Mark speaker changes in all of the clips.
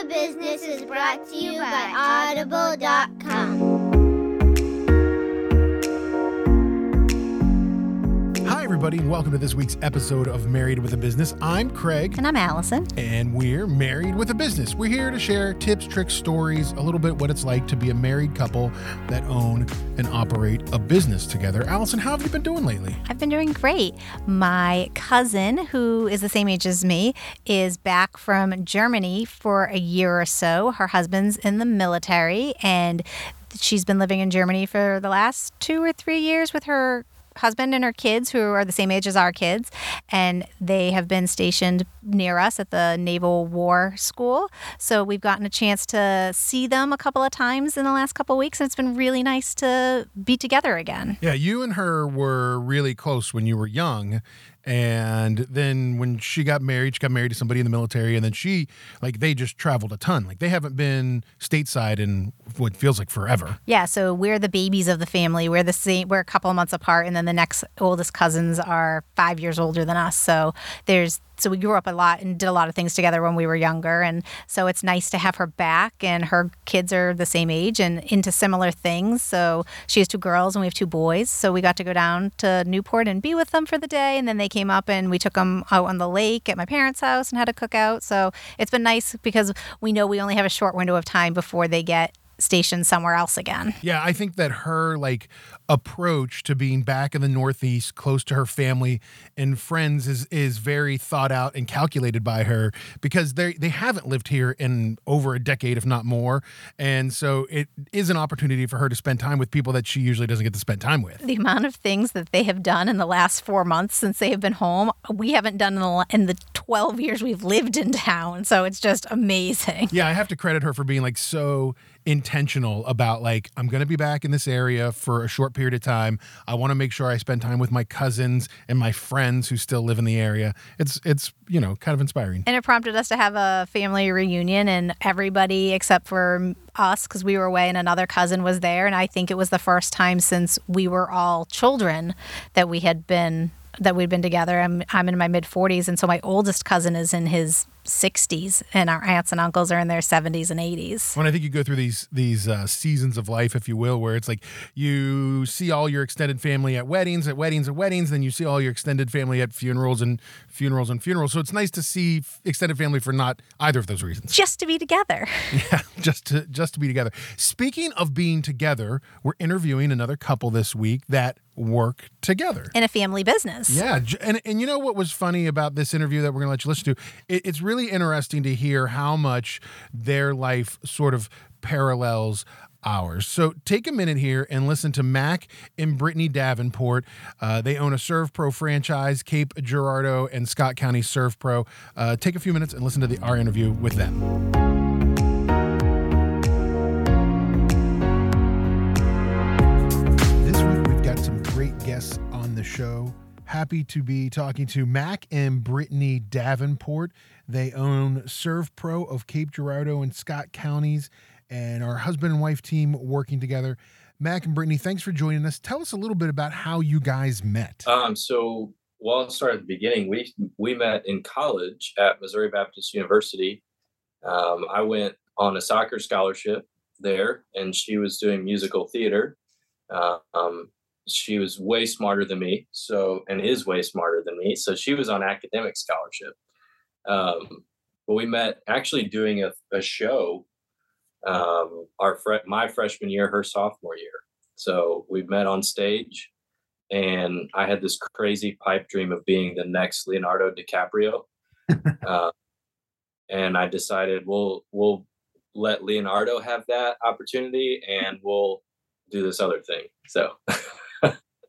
Speaker 1: a Business is brought to you by Audible.com.
Speaker 2: everybody, and welcome to this week's episode of Married with a Business. I'm Craig,
Speaker 3: And I'm Allison.
Speaker 2: and we're married with a business. We're here to share tips, tricks, stories, a little bit what it's like to be a married couple that own and operate a business together. Allison, how have you been doing lately?
Speaker 3: I've been doing great. My cousin, who is the same age as me, is back from Germany for a year or so. Her husband's in the military, and she's been living in Germany for the last two or three years with her husband and her kids who are the same age as our kids and they have been stationed near us at the naval war school so we've gotten a chance to see them a couple of times in the last couple of weeks and it's been really nice to be together again
Speaker 2: Yeah, you and her were really close when you were young. And then when she got married, she got married to somebody in the military. And then she, like, they just traveled a ton. Like, they haven't been stateside in what feels like forever.
Speaker 3: Yeah, so we're the babies of the family. We're the same. We're a couple of months apart, and then the next oldest cousins are five years older than us. So there's so we grew up a lot and did a lot of things together when we were younger, and so it's nice to have her back. And her kids are the same age and into similar things. So she has two girls and we have two boys. So we got to go down to Newport and be with them for the day, and then they came up and we took them out on the lake at my parents' house and had a cookout. So it's been nice because we know we only have a short window of time before they get stationed somewhere else again.
Speaker 2: Yeah, I think that her like approach to being back in the Northeast, close to her family and friends, is is very thought out and calculated by her because they they haven't lived here in over a decade, if not more, and so it is an opportunity for her to spend time with people that she usually doesn't get to spend time with.
Speaker 3: The amount of things that they have done in the last four months since they have been home, we haven't done in the, in the 12 years we've lived in town. So it's just amazing.
Speaker 2: Yeah, I have to credit her for being like so intentional about like I'm going to be back in this area for a short period of time. I want to make sure I spend time with my cousins and my friends who still live in the area. It's it's, you know, kind of inspiring.
Speaker 3: And it prompted us to have a family reunion, and everybody except for us, because we were away and another cousin was there. And I think it was the first time since we were all children that we had been that we'd been together. I'm I'm in my mid 40s, and so my oldest cousin is in his 60s, and our aunts and uncles are in their 70s and 80s.
Speaker 2: When I think you go through these these uh, seasons of life, if you will, where it's like you see all your extended family at weddings, at weddings, at weddings, then you see all your extended family at funerals and funerals and funerals. So it's nice to see extended family for not either of those reasons.
Speaker 3: Just to be together.
Speaker 2: Yeah, just to just to be together. Speaking of being together, we're interviewing another couple this week that work together.
Speaker 3: in a family business.
Speaker 2: Yeah, and and you know what was funny about this interview that we're going to let you listen to? It, it's really interesting to hear how much their life sort of parallels ours. So take a minute here and listen to Mac and Brittany Davenport. Uh, they own a ServPro franchise, Cape Girardeau and Scott County ServPro. Uh, take a few minutes and listen to the our interview with them. Show. Happy to be talking to Mac and Brittany Davenport. They own ServPro of Cape Girardeau and Scott counties, and our husband and wife team working together. Mac and Brittany, thanks for joining us. Tell us a little bit about how you guys met.
Speaker 4: Um, so, well, I'll start at the beginning. We we met in college at Missouri Baptist University. Um, I went on a soccer scholarship there, and she was doing musical theater. Uh, um, she was way smarter than me, so and is way smarter than me. So she was on academic scholarship. Um, but we met actually doing a, a show. Um, our fre- my freshman year, her sophomore year. So we met on stage and I had this crazy pipe dream of being the next Leonardo DiCaprio. uh, and I decided we'll we'll let Leonardo have that opportunity, and we'll do this other thing. So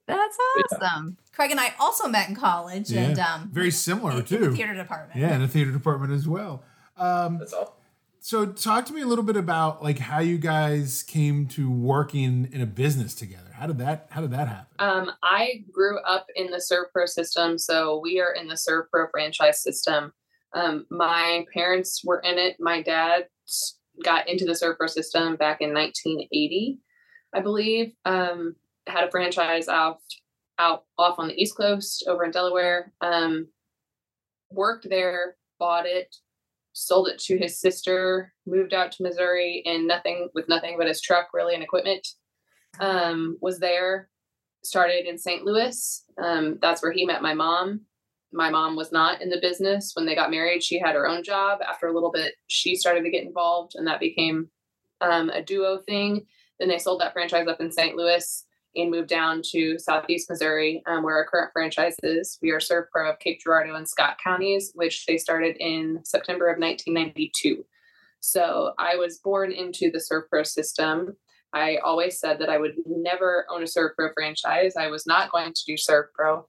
Speaker 5: That's awesome. Craig and I also met in college, and um,
Speaker 2: Very similar,
Speaker 5: in, in
Speaker 2: too.
Speaker 5: the theater department.
Speaker 2: Yeah, in the theater department as well. Um,
Speaker 4: that's all.
Speaker 2: so talk to me a little bit about like how you guys came to working in a business together. How did that how did that happen?
Speaker 6: Um, I grew up in the ServPro system, so we are in the ServPro franchise system. Um, my parents were in it. My dad got into the ServPro system back in 1980, I believe. Um, had a franchise out out off on the East Coast over in Delaware. Um, worked there, bought it, sold it to his sister, moved out to Missouri, and nothing with nothing but his truck, really, and equipment. Um, was there, started in St. Louis. Um, that's where he met my mom. My mom was not in the business when they got married. She had her own job. After a little bit, she started to get involved, and that became um, a duo thing. Then they sold that franchise up in St. Louis and moved down to Southeast Missouri, um, where our current franchise is. We are ServPro of Cape Girardeau and Scott counties, which they started in September of 1992. So I was born into the ServPro system. I always said that I would never own a ServPro franchise. I was not going to do ServPro.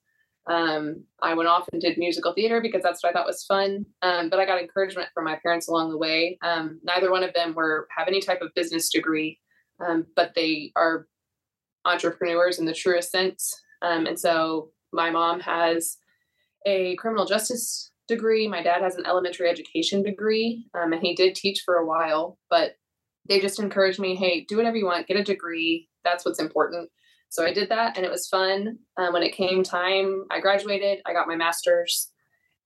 Speaker 6: Um, I went off and did musical theater because that's what I thought was fun. Um, but I got encouragement from my parents along the way. Um, neither one of them were have any type of business degree, um, but they are entrepreneurs in the truest sense. Um, and so my mom has a criminal justice degree. My dad has an elementary education degree, um, and he did teach for a while. But they just encouraged me, hey, do whatever you want, get a degree. That's what's important. So I did that and it was fun. Um, when it came time, I graduated, I got my master's,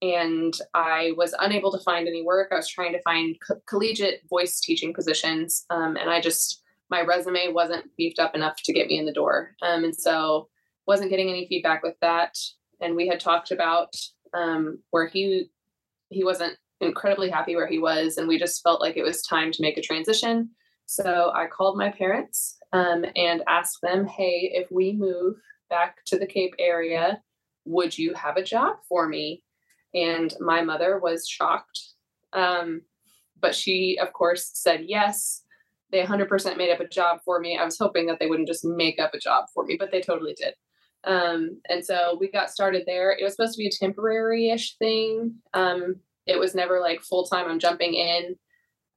Speaker 6: and I was unable to find any work. I was trying to find co- collegiate voice teaching positions, um, and I just my resume wasn't beefed up enough to get me in the door, um, and so wasn't getting any feedback with that. And we had talked about um, where he he wasn't incredibly happy where he was, and we just felt like it was time to make a transition. So I called my parents um, and ask them, hey, if we move back to the Cape area, would you have a job for me? And my mother was shocked. Um, but she, of course, said yes. They 100% made up a job for me. I was hoping that they wouldn't just make up a job for me, but they totally did. Um, and so we got started there. It was supposed to be a temporary ish thing. Um, it was never like full time, I'm jumping in.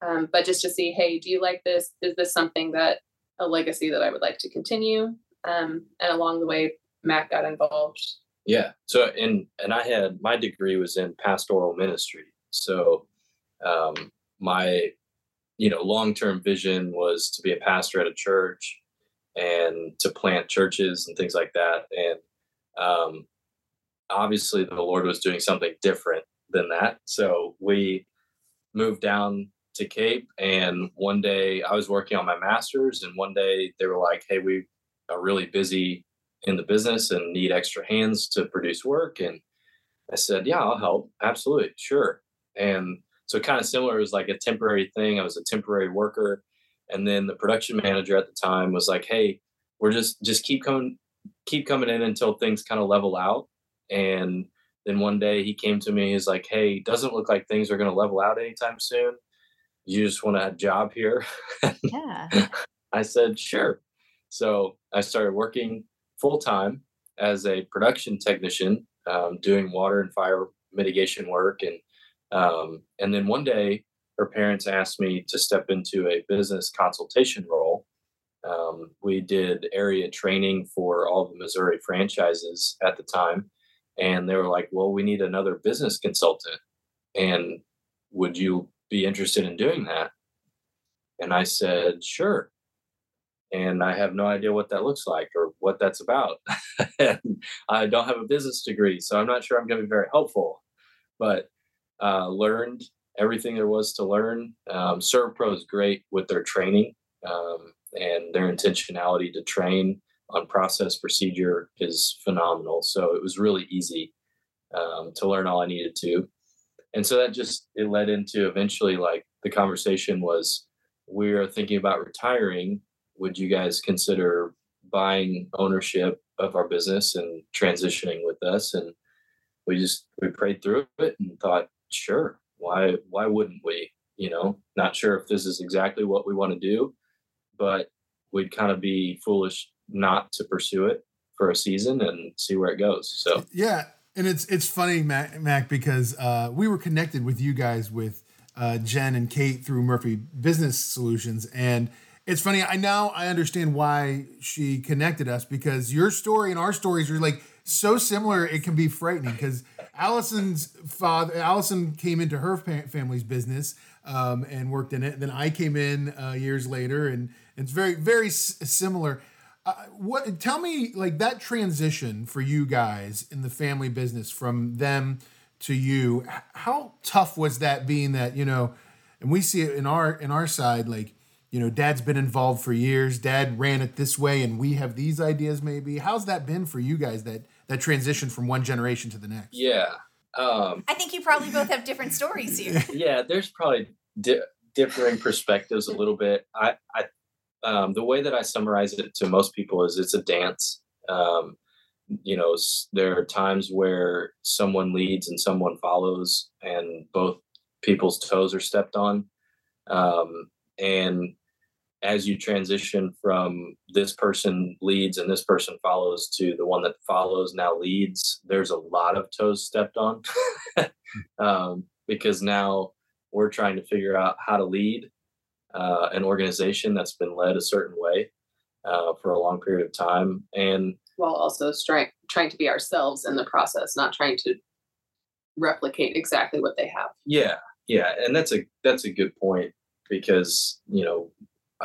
Speaker 6: Um, but just to see, hey, do you like this? Is this something that a legacy that I would like to continue. Um, and along the way, Matt got involved.
Speaker 4: Yeah. So, and and I had my degree was in pastoral ministry. So, um, my you know long term vision was to be a pastor at a church and to plant churches and things like that. And um, obviously, the Lord was doing something different than that. So we moved down to Cape. And one day I was working on my master's, and one day they were like, Hey, we are really busy in the business and need extra hands to produce work. And I said, Yeah, I'll help. Absolutely. Sure. And so kind of similar, it was like a temporary thing. I was a temporary worker. And then the production manager at the time was like, Hey, we're just just keep coming keep coming in until things kind of level out. And then one day he came to me, he's like, Hey, doesn't look like things are gonna level out anytime soon you just want a job here?
Speaker 3: Yeah.
Speaker 4: I said, sure. So I started working full time as a production technician, um, doing water and fire mitigation work. And, um, and then one day, her parents asked me to step into a business consultation role. Um, we did area training for all the Missouri franchises at the time. And they were like, well, we need another business consultant. And would you be interested in doing that? And I said, sure. And I have no idea what that looks like or what that's about. and I don't have a business degree, so I'm not sure I'm going to be very helpful. But uh, learned everything there was to learn. Um, is great with their training um, and their intentionality to train on process procedure is phenomenal. So it was really easy um, to learn all I needed to and so that just it led into eventually like the conversation was we are thinking about retiring would you guys consider buying ownership of our business and transitioning with us and we just we prayed through it and thought sure why why wouldn't we you know not sure if this is exactly what we want to do but we'd kind of be foolish not to pursue it for a season and see where it goes so
Speaker 2: yeah and it's it's funny, Mac, Mac because uh, we were connected with you guys with uh, Jen and Kate through Murphy Business Solutions, and it's funny. I now I understand why she connected us because your story and our stories are like so similar. It can be frightening because Allison's father, Allison came into her family's business um, and worked in it. Then I came in uh, years later, and it's very very s- similar. Uh, what tell me like that transition for you guys in the family business from them to you. How tough was that being that, you know, and we see it in our in our side like you know dad's been involved for years dad ran it this way and we have these ideas maybe how's that been for you guys that that transition from one generation to the next.
Speaker 4: Yeah um,
Speaker 5: i think you probably both have different stories here.
Speaker 4: Yeah there's probably di- differing perspectives a little bit. I i um, the way that i summarize it to most people is it's a dance. Um, you know there are times where someone leads and someone follows and both people's toes are stepped on. Um, and as you transition from this person leads and this person follows to the one that follows now leads there's a lot of toes stepped on. Um, because now we're trying to figure out how to lead uh, an organization that's been led a certain way uh, for a long period of time and
Speaker 6: while also trying trying to be ourselves in the process not trying to replicate exactly what they have.
Speaker 4: Yeah yeah and that's a that's a good point because you know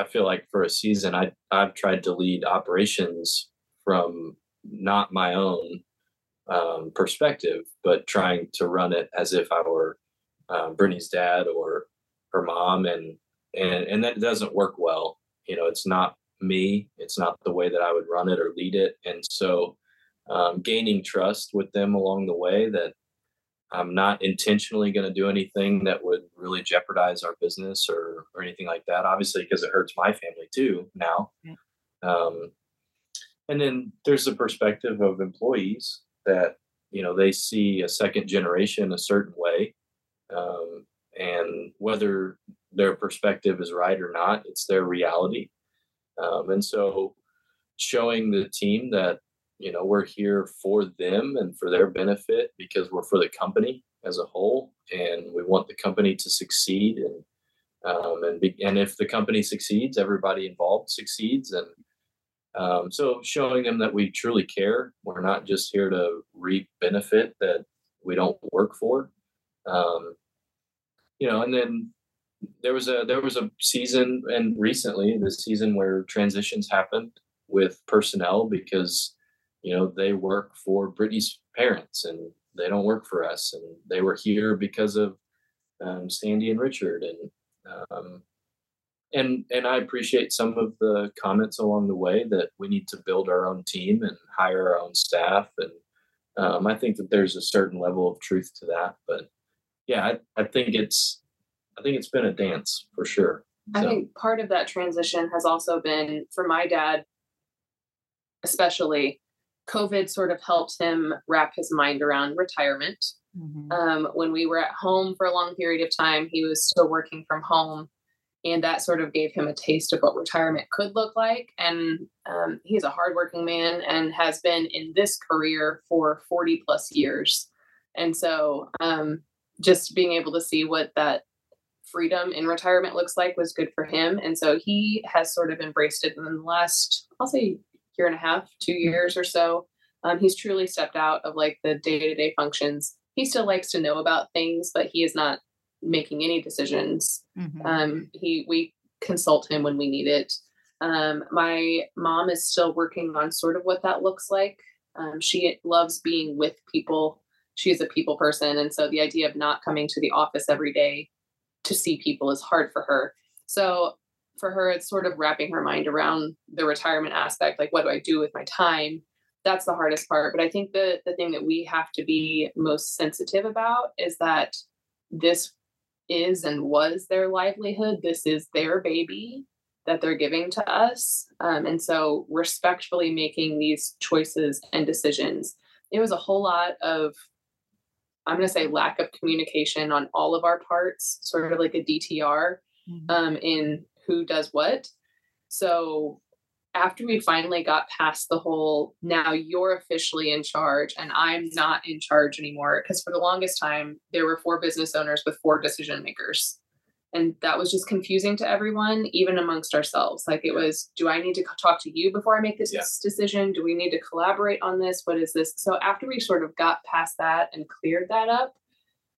Speaker 4: I feel like for a season I I've tried to lead operations from not my own um, perspective, but trying to run it as if I were uh, Brittany's dad or her mom, and and and that doesn't work well. You know, it's not me. It's not the way that I would run it or lead it, and so um, gaining trust with them along the way that I'm not intentionally going to do anything that would really jeopardize our business or or anything like that. Obviously, because it hurts my family too now. Um, and then there's the perspective of employees that you know they see a second generation a certain way, um, and whether their perspective is right or not, it's their reality. Um, and so, showing the team that you know we're here for them and for their benefit because we're for the company as a whole and we want the company to succeed and um, and be, and if the company succeeds everybody involved succeeds and um, so showing them that we truly care we're not just here to reap benefit that we don't work for um, you know and then there was a there was a season and recently this season where transitions happened with personnel because you know they work for brittany's parents and they don't work for us. And they were here because of um, sandy and richard. And um, and and i appreciate some of the comments along the way that we need to build our own team and hire our own staff. And um, i think that there's a certain level of truth to that. But yeah i, I think it's i think it's been a dance for sure.
Speaker 6: So. i think part of that transition has also been for my dad especially COVID sort of helped him wrap his mind around retirement. Mm-hmm. Um, when we were at home for a long period of time, he was still working from home. And that sort of gave him a taste of what retirement could look like. And um, he's a hardworking man and has been in this career for 40 plus years. And so um, just being able to see what that freedom in retirement looks like was good for him. And so he has sort of embraced it in the last, I'll say, year and a half, two years or so. Um, he's truly stepped out of like the day to day functions. He still likes to know about things, but he is not making any decisions. Mm-hmm. Um, he we consult him when we need it. Um, my mom is still working on sort of what that looks like. Um, she loves being with people. She is a people person, and so the idea of not coming to the office every day to see people is hard for her. So for her, it's sort of wrapping her mind around the retirement aspect. Like, what do I do with my time? That's the hardest part. But I think the the thing that we have to be most sensitive about is that this is and was their livelihood. This is their baby that they're giving to us. Um, and so, respectfully making these choices and decisions. It was a whole lot of, I'm going to say, lack of communication on all of our parts, sort of like a DTR mm-hmm. um, in who does what. So after we finally got past the whole now you're officially in charge and I'm not in charge anymore because for the longest time there were four business owners with four decision makers. And that was just confusing to everyone, even amongst ourselves. Like it was, do I need to talk to you before I make this yeah. decision? Do we need to collaborate on this? What is this? So after we sort of got past that and cleared that up,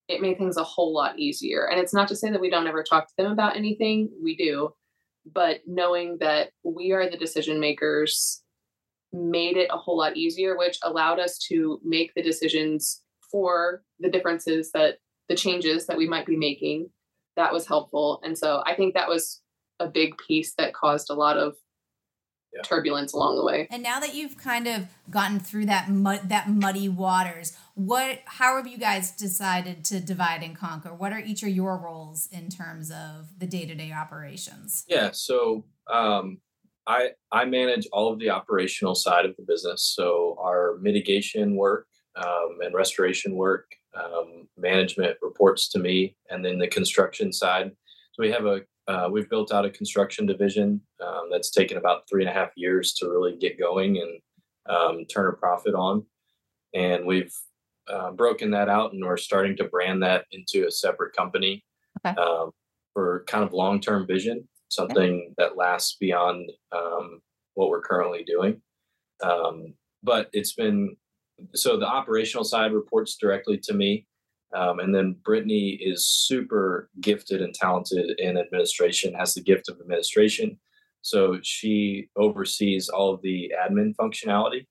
Speaker 6: it made things a whole lot easier. And it's not to say that we don't ever talk to them about anything. We do but knowing that we are the decision makers made it a whole lot easier which allowed us to make the decisions for the differences that the changes that we might be making. That was helpful. And so I think that was a big piece that caused a lot of yeah. turbulence along the way.
Speaker 5: And now that you've kind of gotten through that mud that muddy waters, what how have you guys decided to divide and conquer? What are each of your roles in terms of the day-to-day operations?
Speaker 4: Yeah, so um, I I manage all of the operational side of the business. So our mitigation work um, and restoration work, um, management reports to me, and then the construction side. So we have a uh, we've built out a construction division um, that's taken about three and a half years to really get going and um, turn a profit on. And we've uh, broken that out and we're starting to brand that into a separate company okay. um, for kind of long term vision, something okay. that lasts beyond um, what we're currently doing. Um, but it's been so the operational side reports directly to me. Um, and then Brittany is super gifted and talented in administration, has the gift of administration. So she oversees all of the admin functionality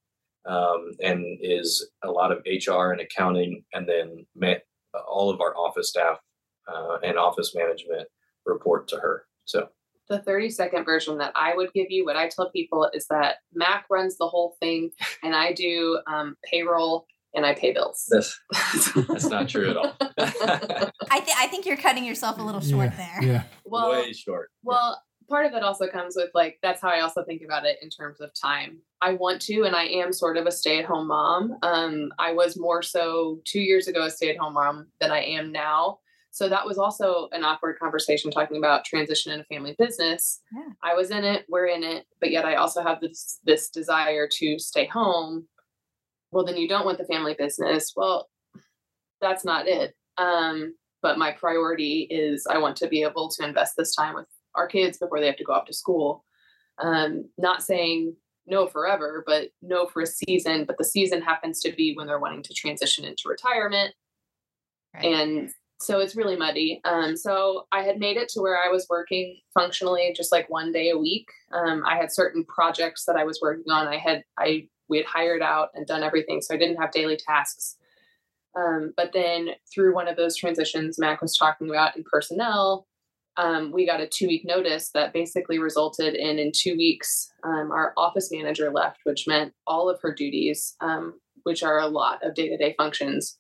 Speaker 4: um, and is a lot of HR and accounting, and then all of our office staff uh, and office management report to her. So
Speaker 6: the 30 second version that I would give you, what I tell people is that Mac runs the whole thing and I do um, payroll and I pay bills.
Speaker 4: That's, that's not true at all.
Speaker 5: I, th- I think you're cutting yourself a little short
Speaker 2: yeah,
Speaker 5: there.
Speaker 2: Yeah.
Speaker 6: Well,
Speaker 4: way short.
Speaker 6: Well, part of it also comes with like, that's how I also think about it in terms of time. I want to, and I am sort of a stay at home mom. Um, I was more so two years ago a stay at home mom than I am now. So that was also an awkward conversation talking about transition in a family business. Yeah. I was in it, we're in it, but yet I also have this this desire to stay home well then you don't want the family business. Well that's not it. Um, but my priority is i want to be able to invest this time with our kids before they have to go off to school. Um, not saying no forever but no for a season but the season happens to be when they're wanting to transition into retirement. Right. and so it's really muddy. Um, so i had made it to where i was working functionally just like one day a week. Um, i had certain projects that i was working on. I had i we had hired out and done everything. So I didn't have daily tasks. Um, but then through one of those transitions, Mac was talking about in personnel, um, we got a two week notice that basically resulted in in two weeks, um, our office manager left, which meant all of her duties, um, which are a lot of day to day functions.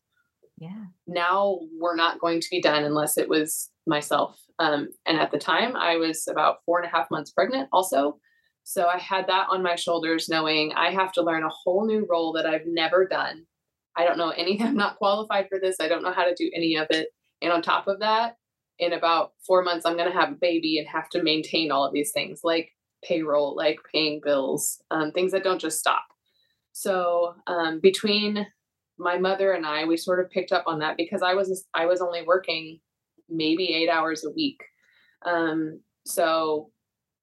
Speaker 5: Yeah.
Speaker 6: Now we're not going to be done unless it was myself. Um, and at the time, I was about four and a half months pregnant, also. So I had that on my shoulders, knowing I have to learn a whole new role that I've never done. I don't know any, I'm not qualified for this. I don't know how to do any of it. And on top of that, in about four months, I'm going to have a baby and have to maintain all of these things like payroll, like paying bills, um, things that don't just stop. So um, between my mother and I, we sort of picked up on that because I was I was only working maybe eight hours a week. Um, so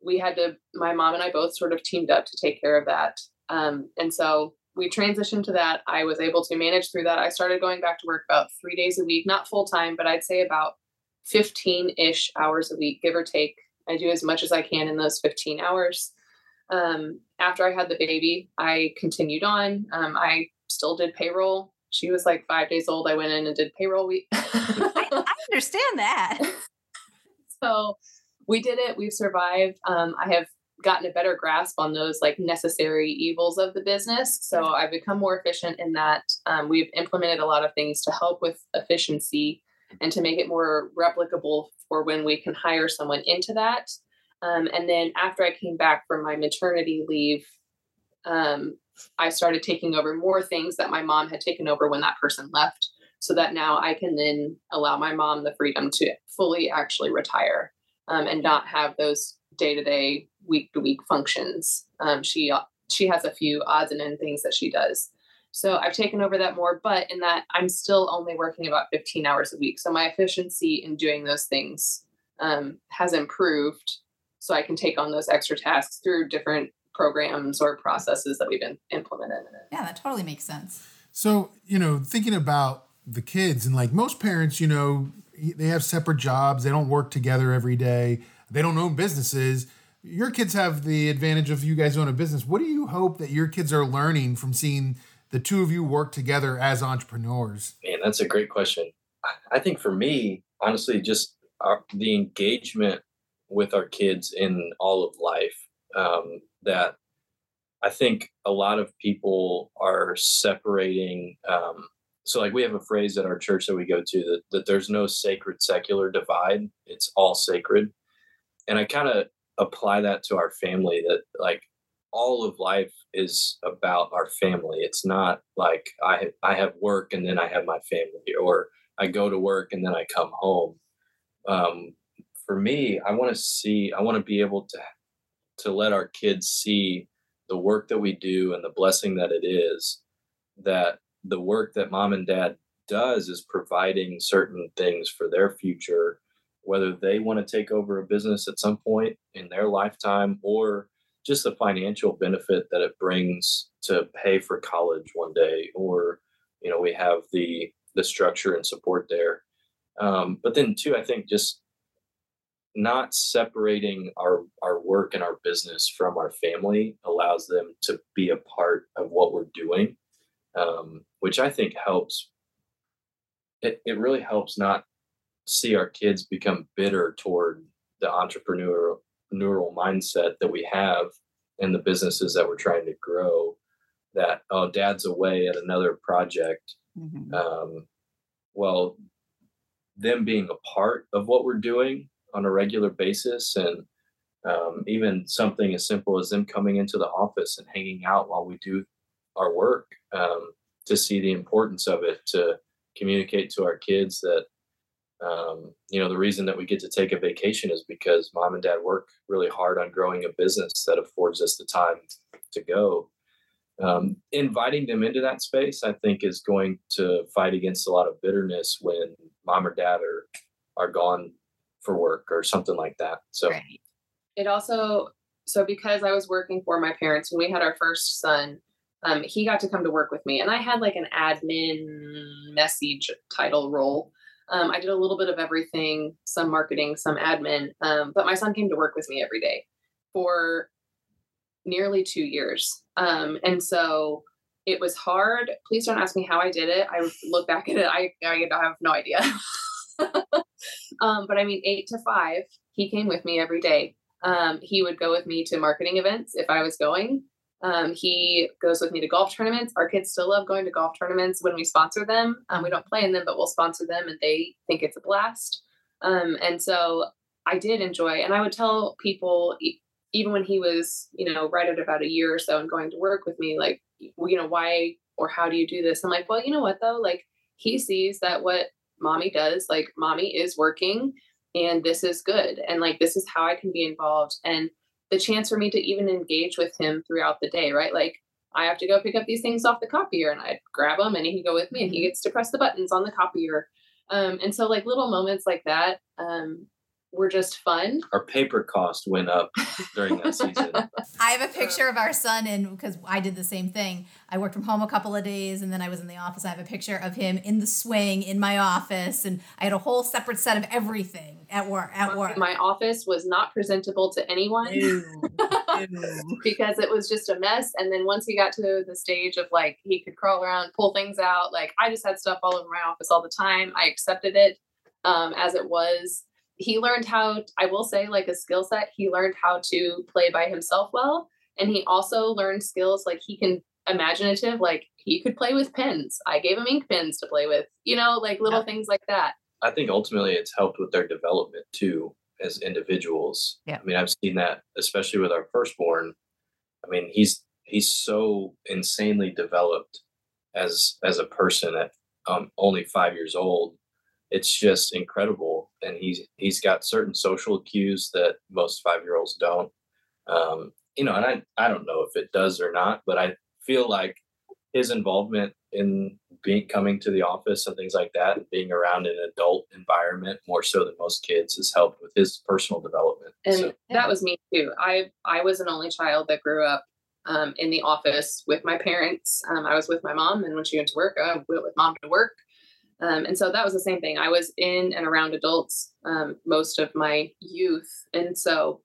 Speaker 6: we had to my mom and i both sort of teamed up to take care of that. Um, and so we transitioned to that. I was able to manage through that. I started going back to work about three days a week not full time but i'd say about 15-ish hours a week give or take. I do as much as i can in those 15 hours. Um, after i had the baby i continued on. Um, i still did payroll. She was like five days old. I went in and did payroll week.
Speaker 5: I, I understand that.
Speaker 6: So we did it. We've survived. Um, I have gotten a better grasp on those like necessary evils of the business. So I've become more efficient in that. Um, we've implemented a lot of things to help with efficiency and to make it more replicable for when we can hire someone into that. Um, and then after I came back from my maternity leave, um, I started taking over more things that my mom had taken over when that person left, so that now I can then allow my mom the freedom to fully actually retire um, and not have those day to day, week to week functions. Um, she uh, she has a few odds and end things that she does. So I've taken over that more, but in that I'm still only working about 15 hours a week. So my efficiency in doing those things um, has improved. So I can take on those extra tasks through different programs or processes that we've been implemented.
Speaker 5: Yeah, that totally makes sense.
Speaker 2: So, you know, thinking about the kids and like most parents, you know, they have separate jobs. They don't work together every day. They don't own businesses. Your kids have the advantage of you guys own a business. What do you hope that your kids are learning from seeing the two of you work together as entrepreneurs?
Speaker 4: Man, that's a great question. I think for me, honestly, just our, the engagement with our kids in all of life um, that I think a lot of people are separating. Um, so, like, we have a phrase at our church that we go to that, that there's no sacred secular divide, it's all sacred. And I kind of apply that to our family that, like, all of life is about our family. It's not like I I have work and then I have my family, or I go to work and then I come home. Um, for me, I want to see, I want to be able to to let our kids see the work that we do and the blessing that it is. That the work that mom and dad does is providing certain things for their future, whether they want to take over a business at some point in their lifetime or just the financial benefit that it brings to pay for college one day or you know we have the the structure and support there. Um, but then too i think just not separating our our work and our business from our family allows them to be a part of what we're doing um, which i think helps it, it really helps not see our kids become bitter toward the entrepreneurial mindset that we have in the businesses that we're trying to grow that oh dad's away at another project mm-hmm. um, well them being a part of what we're doing on a regular basis and um, even something as simple as them coming into the office and hanging out while we do our work um, to see the importance of it to communicate to our kids that um, you know the reason that we get to take a vacation is because mom and dad work really hard on growing a business that affords us the time to go um, inviting them into that space i think is going to fight against a lot of bitterness when mom or dad are are gone for work or something like that so right.
Speaker 6: it also so because i was working for my parents when we had our first son um, he got to come to work with me and i had like an admin message title role um, I did a little bit of everything, some marketing, some admin. Um, but my son came to work with me every day for nearly two years. Um, and so it was hard. Please don't ask me how I did it. I look back at it, I, I have no idea. Um, but I mean, eight to five, he came with me every day. Um, he would go with me to marketing events if I was going. Um, he goes with me to golf tournaments. Our kids still love going to golf tournaments when we sponsor them. Um, we don't play in them, but we'll sponsor them, and they think it's a blast. Um, and so I did enjoy, and I would tell people even when he was, you know, right at about a year or so and going to work with me, like, you know, why or how do you do this? I'm like, well, you know what though, like he sees that what mommy does, like mommy is working, and this is good, and like this is how I can be involved, and the chance for me to even engage with him throughout the day, right? Like I have to go pick up these things off the copier and I'd grab them and he can go with me and he mm-hmm. gets to press the buttons on the copier. Um, and so like little moments like that, um, were just fun.
Speaker 4: Our paper cost went up during that season.
Speaker 5: I have a picture of our son, and because I did the same thing, I worked from home a couple of days, and then I was in the office. I have a picture of him in the swing in my office, and I had a whole separate set of everything at work. At work,
Speaker 6: my office was not presentable to anyone Ew. Ew. because it was just a mess. And then once he got to the stage of like he could crawl around, pull things out, like I just had stuff all over my office all the time. I accepted it um, as it was he learned how i will say like a skill set he learned how to play by himself well and he also learned skills like he can imaginative like he could play with pens. I gave him ink pens to play with you know like little yeah. things like that.
Speaker 4: I think ultimately it's helped with their development too as individuals. Yeah. I mean i've seen that especially with our firstborn. I mean he's he's so insanely developed as as a person at um, only five years old. It's just incredible. And he's he's got certain social cues that most five year olds don't. Um, you know, and I I don't know if it does or not, but I feel like his involvement in being coming to the office and things like that, and being around an adult environment more so than most kids has helped with his personal development.
Speaker 6: And so, that was me too. I I was an only child that grew up um, in the office with my parents. Um, I was with my mom, and when she went to work, I went with mom to work. Um, and so that was the same thing. I was in and around adults um, most of my youth. And so,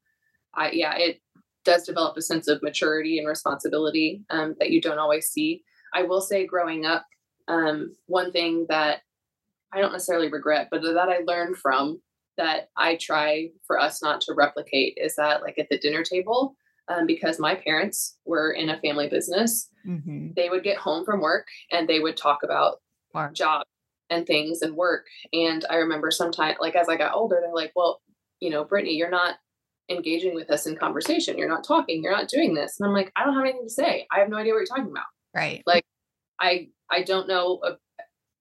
Speaker 6: I, yeah, it does develop a sense of maturity and responsibility um, that you don't always see. I will say, growing up, um, one thing that I don't necessarily regret, but that I learned from that I try for us not to replicate is that, like at the dinner table, um, because my parents were in a family business,
Speaker 3: Mm-hmm.
Speaker 6: they would get home from work and they would talk about
Speaker 3: Work.
Speaker 6: job and things and work. And I remember sometimes, like as I got older, they're like, "Well, you know, Brittany, you're not engaging with us in conversation. You're not talking. You're not doing this." And I'm like, "I don't have anything to say. I have no idea what you're talking about.
Speaker 3: Right.
Speaker 6: Like, I I don't know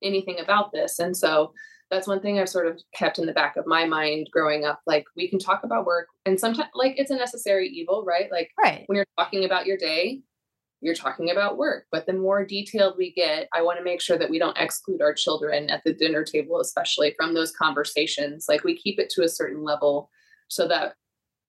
Speaker 6: anything about this." And so that's one thing I've sort of kept in the back of my mind growing up. Like we can talk about work, and sometimes like it's a necessary evil, right? Like
Speaker 3: Right.
Speaker 6: when you're talking about your day, you're talking about work. But the more detailed we get, I want to make sure that we don't exclude our children at the dinner table, especially from those conversations. Like we keep it to a certain level so that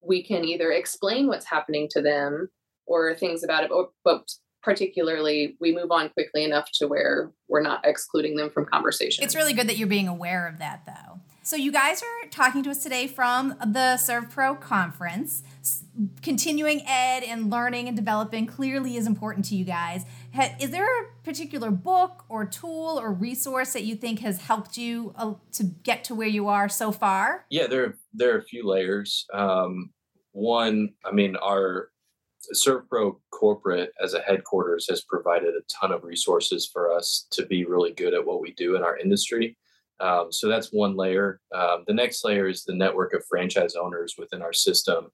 Speaker 6: we can either explain what's happening to them or things about it, but, particularly we move on quickly enough to where we're not excluding them from conversation.
Speaker 5: It's really good that you're being aware of that, though. So, you guys are talking to us today from the ServPro conference. Continuing ed and learning and developing clearly is important to you guys. Is there a particular book or tool or resource that you think has helped you uh, to get to where you are so far?
Speaker 4: Yeah, there there are a few layers. Um, one, I mean, our ServPro corporate as a headquarters has provided a ton of resources for us to be really good at what we do in our industry. Um, so that's one layer. Um, the next layer is the network of franchise owners within our system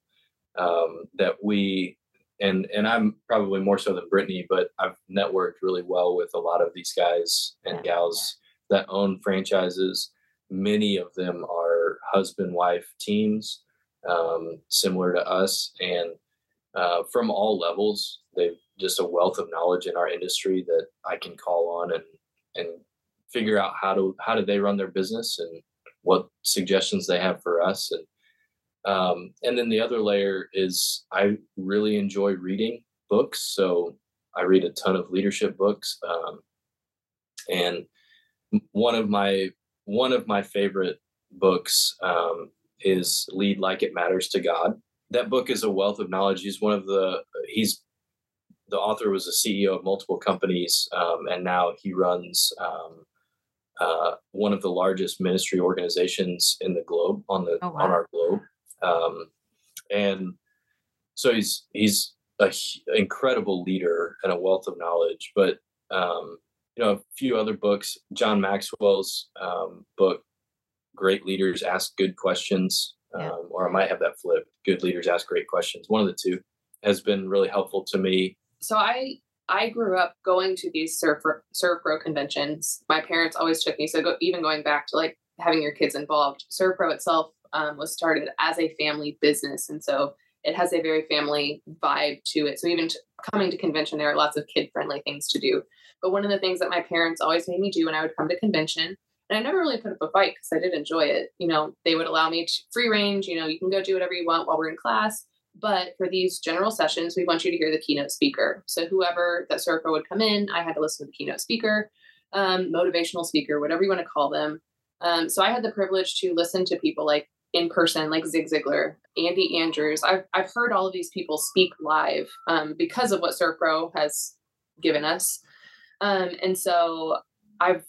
Speaker 4: um, that we and and I'm probably more so than Brittany, but I've networked really well with a lot of these guys and gals that own franchises. Many of them are husband wife teams, um, similar to us, and uh, from all levels. They've just a wealth of knowledge in our industry that I can call on and and figure out how to how do they run their business and what suggestions they have for us and um, and then the other layer is I really enjoy reading books, so I read a ton of leadership books. Um, and one of my one of my favorite books um, is "Lead Like It Matters to God." That book is a wealth of knowledge. He's one of the he's the author was a CEO of multiple companies, um, and now he runs um, uh, one of the largest ministry organizations in the globe on the
Speaker 3: Oh,
Speaker 4: on our globe um, and so he's he's a h- incredible leader and a wealth of knowledge. But um, you know, a few other books. John Maxwell's um, book, "Great Leaders Ask Good Questions,"
Speaker 3: Yeah.
Speaker 4: um, or I might have that flipped. "Good Leaders Ask Great Questions." One of the two has been really helpful to me.
Speaker 6: so I I grew up going to these surf ServPro conventions. My parents always took me. So go, even going back to like having your kids involved, ServPro itself um, was started as a family business, and so it has a very family vibe to it. So even t- coming to convention, there are lots of kid friendly things to do. But one of the things that my parents always made me do when I would come to convention, and I never really put up a fight because I did enjoy it. You know, they would allow me to free range. You know, you can go do whatever you want while we're in class. But for these general sessions, we want you to hear the keynote speaker. So whoever that surfer would come in, I had to listen to the keynote speaker, um, motivational speaker, whatever you want to call them. Um, so I had the privilege to listen to people like in person, like Zig Ziglar, Andy Andrews. I've I've heard all of these people speak live um, because of what ServPro has given us, um, and so I've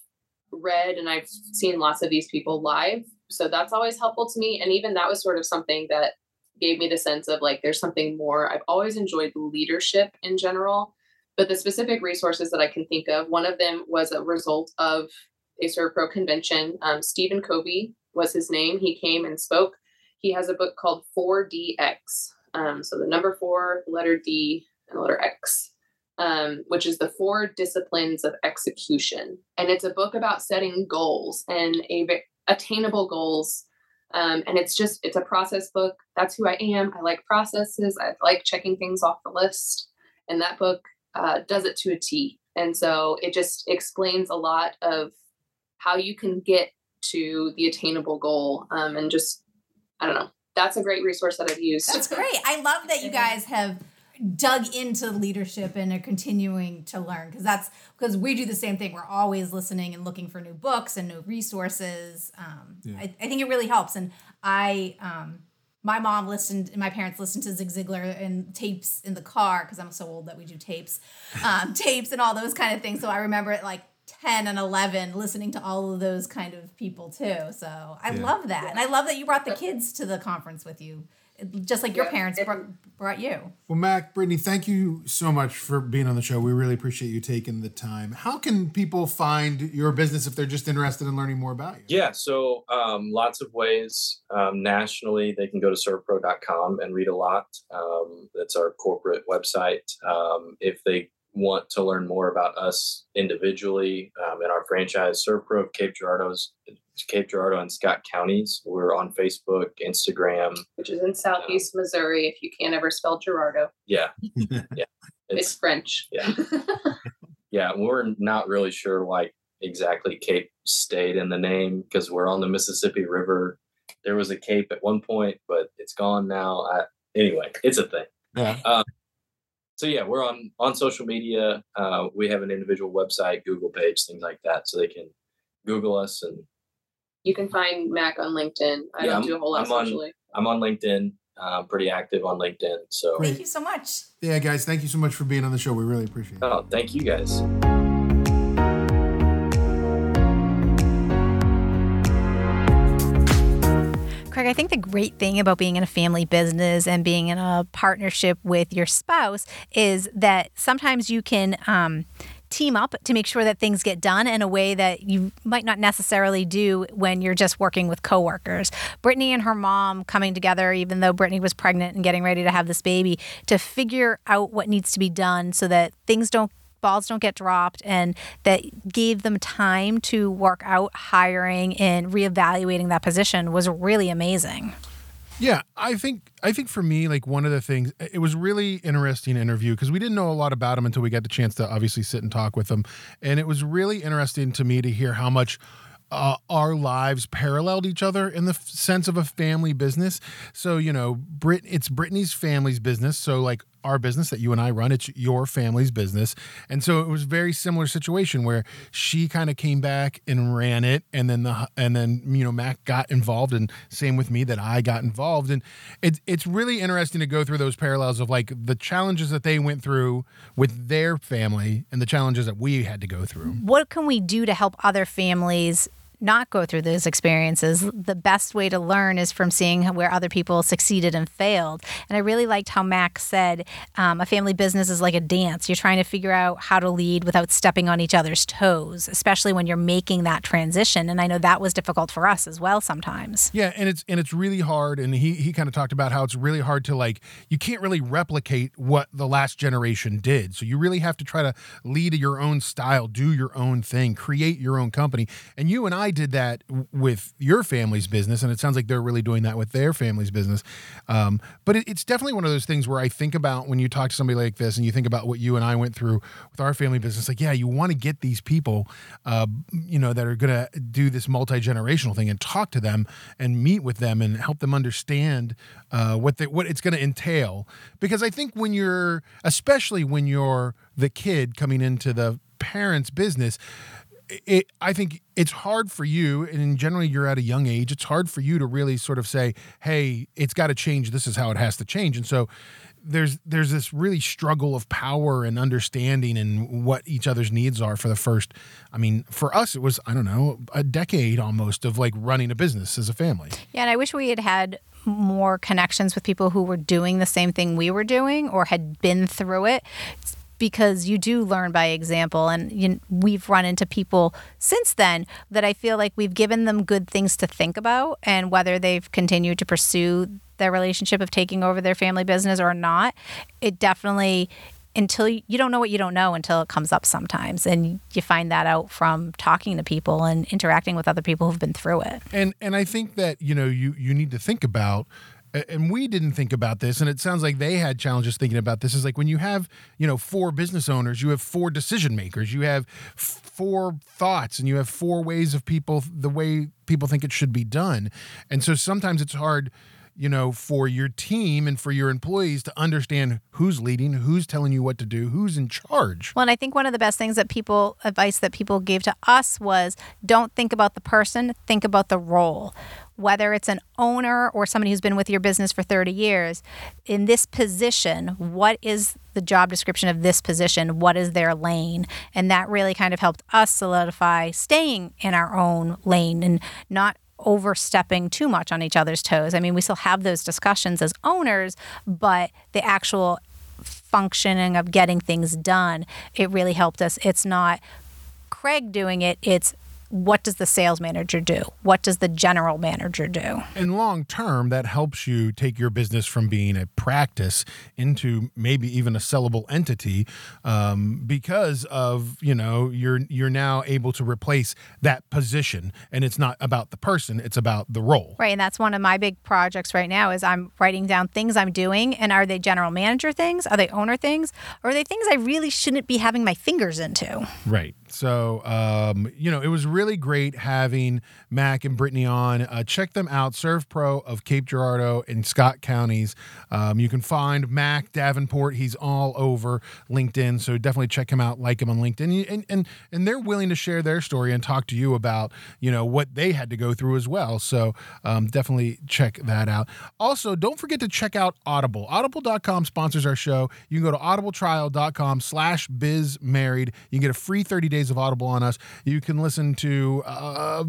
Speaker 6: read and I've seen lots of these people live. So that's always helpful to me. And even that was sort of something that gave me the sense of like there's something more. I've always enjoyed leadership in general, but the specific resources that I can think of, one of them was a result of a Pro convention. Um, Stephen Covey was his name. He came and spoke. He has a book called 4DX. Um, so the number four, the letter D, and the letter X, um, which is the four disciplines of execution. And it's a book about setting goals and a, attainable goals um, and it's just it's a process book. That's who i am. I like processes. I like checking things off the list. And that book uh, does it to a t. And so it just explains a lot of how you can get to the attainable goal um, and just i don't know. That's a great resource that i've used.
Speaker 5: That's great. I love that you guys have dug into leadership and are continuing to learn because that's because we do the same thing. We're always listening and looking for new books and new resources. Um,
Speaker 2: Yeah.
Speaker 5: I, I think it really helps. And I, um, my mom listened and my parents listened to Zig Ziglar and tapes in the car because I'm so old that we do tapes, um, tapes and all those kind of things. So I remember at like 10 and 11 listening to all of those kind of people too. So I
Speaker 2: Yeah.
Speaker 5: love that. And I love that you brought the kids to the conference with you, just like your
Speaker 6: Yeah,
Speaker 5: parents
Speaker 6: it-
Speaker 5: brought, brought you.
Speaker 2: Well, Mac, Brittany, thank you so much for being on the show. We really appreciate you taking the time. How can people find your business if they're just interested in learning more about you?
Speaker 4: Yeah, so um, lots of ways. Um, nationally, they can go to servpro.com and read a lot. Um, that's our corporate website. Um, if they want to learn more about us individually um, and our franchise, ServPro of Cape Girardeau's, Cape Girardeau and Scott counties. We're on Facebook, Instagram.
Speaker 6: which is in southeast Missouri. If you can't ever spell Girardeau,
Speaker 4: Yeah,
Speaker 6: it's,
Speaker 4: it's
Speaker 6: French.
Speaker 4: yeah. yeah. We're not really sure why exactly Cape stayed in the name because we're on the Mississippi River. There was a Cape at one point, but it's gone now. I, anyway, it's a thing.
Speaker 2: Yeah.
Speaker 4: So yeah, we're on on social media. Uh, we have an individual website, Google page, things like that, so they can Google us. And
Speaker 6: you can find Mac on LinkedIn. I
Speaker 4: Yeah,
Speaker 6: don't
Speaker 4: I'm-
Speaker 6: do a whole lot
Speaker 4: I'm on-
Speaker 6: socially.
Speaker 4: I'm on LinkedIn. Uh, I'm pretty active on LinkedIn. So
Speaker 2: Great.
Speaker 5: Thank you so much.
Speaker 2: Yeah, guys, thank you so much for being on the show. We really appreciate it.
Speaker 4: oh, thank you guys.
Speaker 3: Craig, I think the great thing about being in a family business and being in a partnership with your spouse is that sometimes you can um, team up to make sure that things get done in a way that you might not necessarily do when you're just working with coworkers. Brittany and her mom coming together, even though Brittany was pregnant and getting ready to have this baby, to figure out what needs to be done so that things don't balls don't get dropped and that gave them time to work out hiring and reevaluating that position was really amazing.
Speaker 2: Yeah, I think I think for me, like one of the things, it was really interesting interview because we didn't know a lot about him until we got the chance to obviously sit and talk with him, and it was really interesting to me to hear how much. Uh, our lives paralleled each other in the f- sense of a family business. So you know, Brit, it's Brittany's family's business. So like our business that you and I run, it's your family's business, and so it was very similar situation where she kind of came back and ran it, and then the and then you know Mac got involved, and same with me that I got involved, and it's it's really interesting to go through those parallels of like the challenges that they went through with their family and the challenges that we had to go through.
Speaker 3: What can we do to help other families? Not go through those experiences. The best way to learn is from seeing where other people succeeded and failed. And I really liked how Max said um, a family business is like a dance. You're trying to figure out how to lead without stepping on each other's toes, especially when you're making that transition. And I know that was difficult for us as well sometimes.
Speaker 2: Yeah, and it's and it's really hard. And he he kind of talked about how it's really hard to like you can't really replicate what the last generation did. So you really have to try to lead your own style, do your own thing, create your own company. And you and I did that with your family's business, and it sounds like they're really doing that with their family's business. Um, but it, it's definitely one of those things where I think about when you talk to somebody like this, and you think about what you and I went through with our family business. Like, yeah, you want to get these people, uh, you know, that are going to do this multi generational thing and talk to them and meet with them and help them understand uh, what they, what it's going to entail. Because I think when you're, especially when you're the kid coming into the parents' business, it I think it's hard for you, and generally you're at a young age. It's hard for you to really sort of say, "Hey, it's got to change. This is how it has to change." And so there's there's this really struggle of power and understanding and what each other's needs are for the first. I mean, for us, it was I don't know a decade almost of like running a business as a family.
Speaker 3: Yeah, and I wish we had had more connections with people who were doing the same thing we were doing or had been through it because you do learn by example and you, we've run into people since then that I feel like we've given them good things to think about and whether they've continued to pursue their relationship of taking over their family business or not it definitely until you, you don't know what you don't know until it comes up sometimes and you find that out from talking to people and interacting with other people who've been through it.
Speaker 2: And and I think that you know you you need to think about and we didn't think about this and it sounds like they had challenges thinking about this is like when you have you know four business owners you have four decision makers you have four thoughts and you have four ways of people the way people think it should be done and so sometimes it's hard you know for your team and for your employees to understand who's leading who's telling you what to do who's in charge
Speaker 3: Well, and I think one of the best things that people advice that people gave to us was don't think about the person, think about the role. Whether it's an owner or somebody who's been with your business for 30 years, in this position, what is the job description of this position? What is their lane? And that really kind of helped us solidify staying in our own lane and not overstepping too much on each other's toes. I mean, we still have those discussions as owners, but the actual functioning of getting things done, it really helped us. It's not Craig doing it, it's what does the sales manager do? What does the general manager do?
Speaker 2: And long term, that helps you take your business from being a practice into maybe even a sellable entity, um, because of you know you're you're now able to replace that position, and it's not about the person; it's about the role.
Speaker 3: Right, and that's one of my big projects right now. Is I'm writing down things I'm doing, and are they general manager things? Are they owner things? Or are they things I really shouldn't be having my fingers into?
Speaker 2: Right. So, um, you know, it was really great having Mac and Brittany on. Uh, check them out, ServPro of Cape Girardeau and Scott counties. Um, you can find Mac Davenport. He's all over LinkedIn, so definitely check him out, like him on LinkedIn, and and and they're willing to share their story and talk to you about you know what they had to go through as well. So um, definitely check that out. Also, don't forget to check out Audible. Audible.com sponsors our show. You can go to audibletrial.com/slash biz married. You can get a free 30 days of Audible on us. You can listen to uh,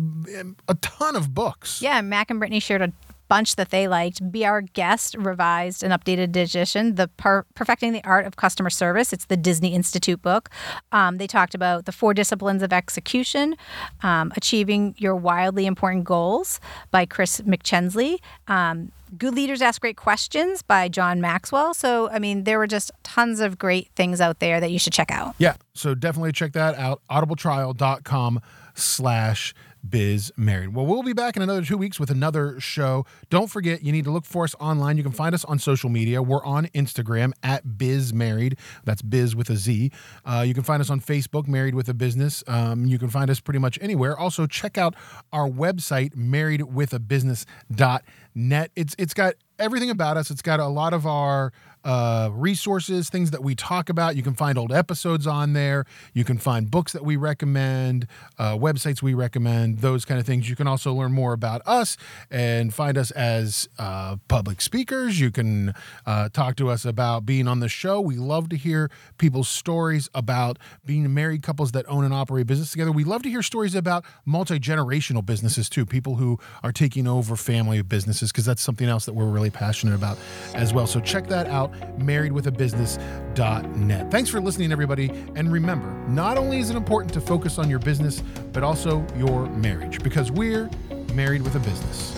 Speaker 2: a ton of books.
Speaker 3: Yeah, Mac and Brittany shared a bunch that they liked. Be Our Guest, revised and updated edition. The per- Perfecting the Art of Customer Service. It's the Disney Institute book. Um, they talked about the four disciplines of execution, um, achieving your wildly important goals by Chris McChesney. Um, Good Leaders Ask Great Questions by John Maxwell. So, I mean, there were just tons of great things out there that you should check out.
Speaker 2: Yeah. So definitely check that out. Audibletrial.com slash biz married. Well, we'll be back in another two weeks with another show. Don't forget, you need to look for us online. You can find us on social media. We're on Instagram at biz married. That's biz with a Z. Uh, you can find us on Facebook, Married with a Business. Um, you can find us pretty much anywhere. Also, check out our website, married with a business marriedwithabusiness.net. It's it's got everything about us. It's got a lot of our uh, resources, things that we talk about. You can find old episodes on there. You can find books that we recommend, uh, websites we recommend, those kind of things. You can also learn more about us and find us as uh, public speakers. You can uh, talk to us about being on the show. We love to hear people's stories about being married couples that own and operate business together. We love to hear stories about multi generational businesses too, people who are taking over family businesses, because that's something else that we're really passionate about as well. So check that out, marriedwithabusiness.net. Thanks for listening, everybody. And remember, not only is it important to focus on your business, but also your marriage, because we're married with a business.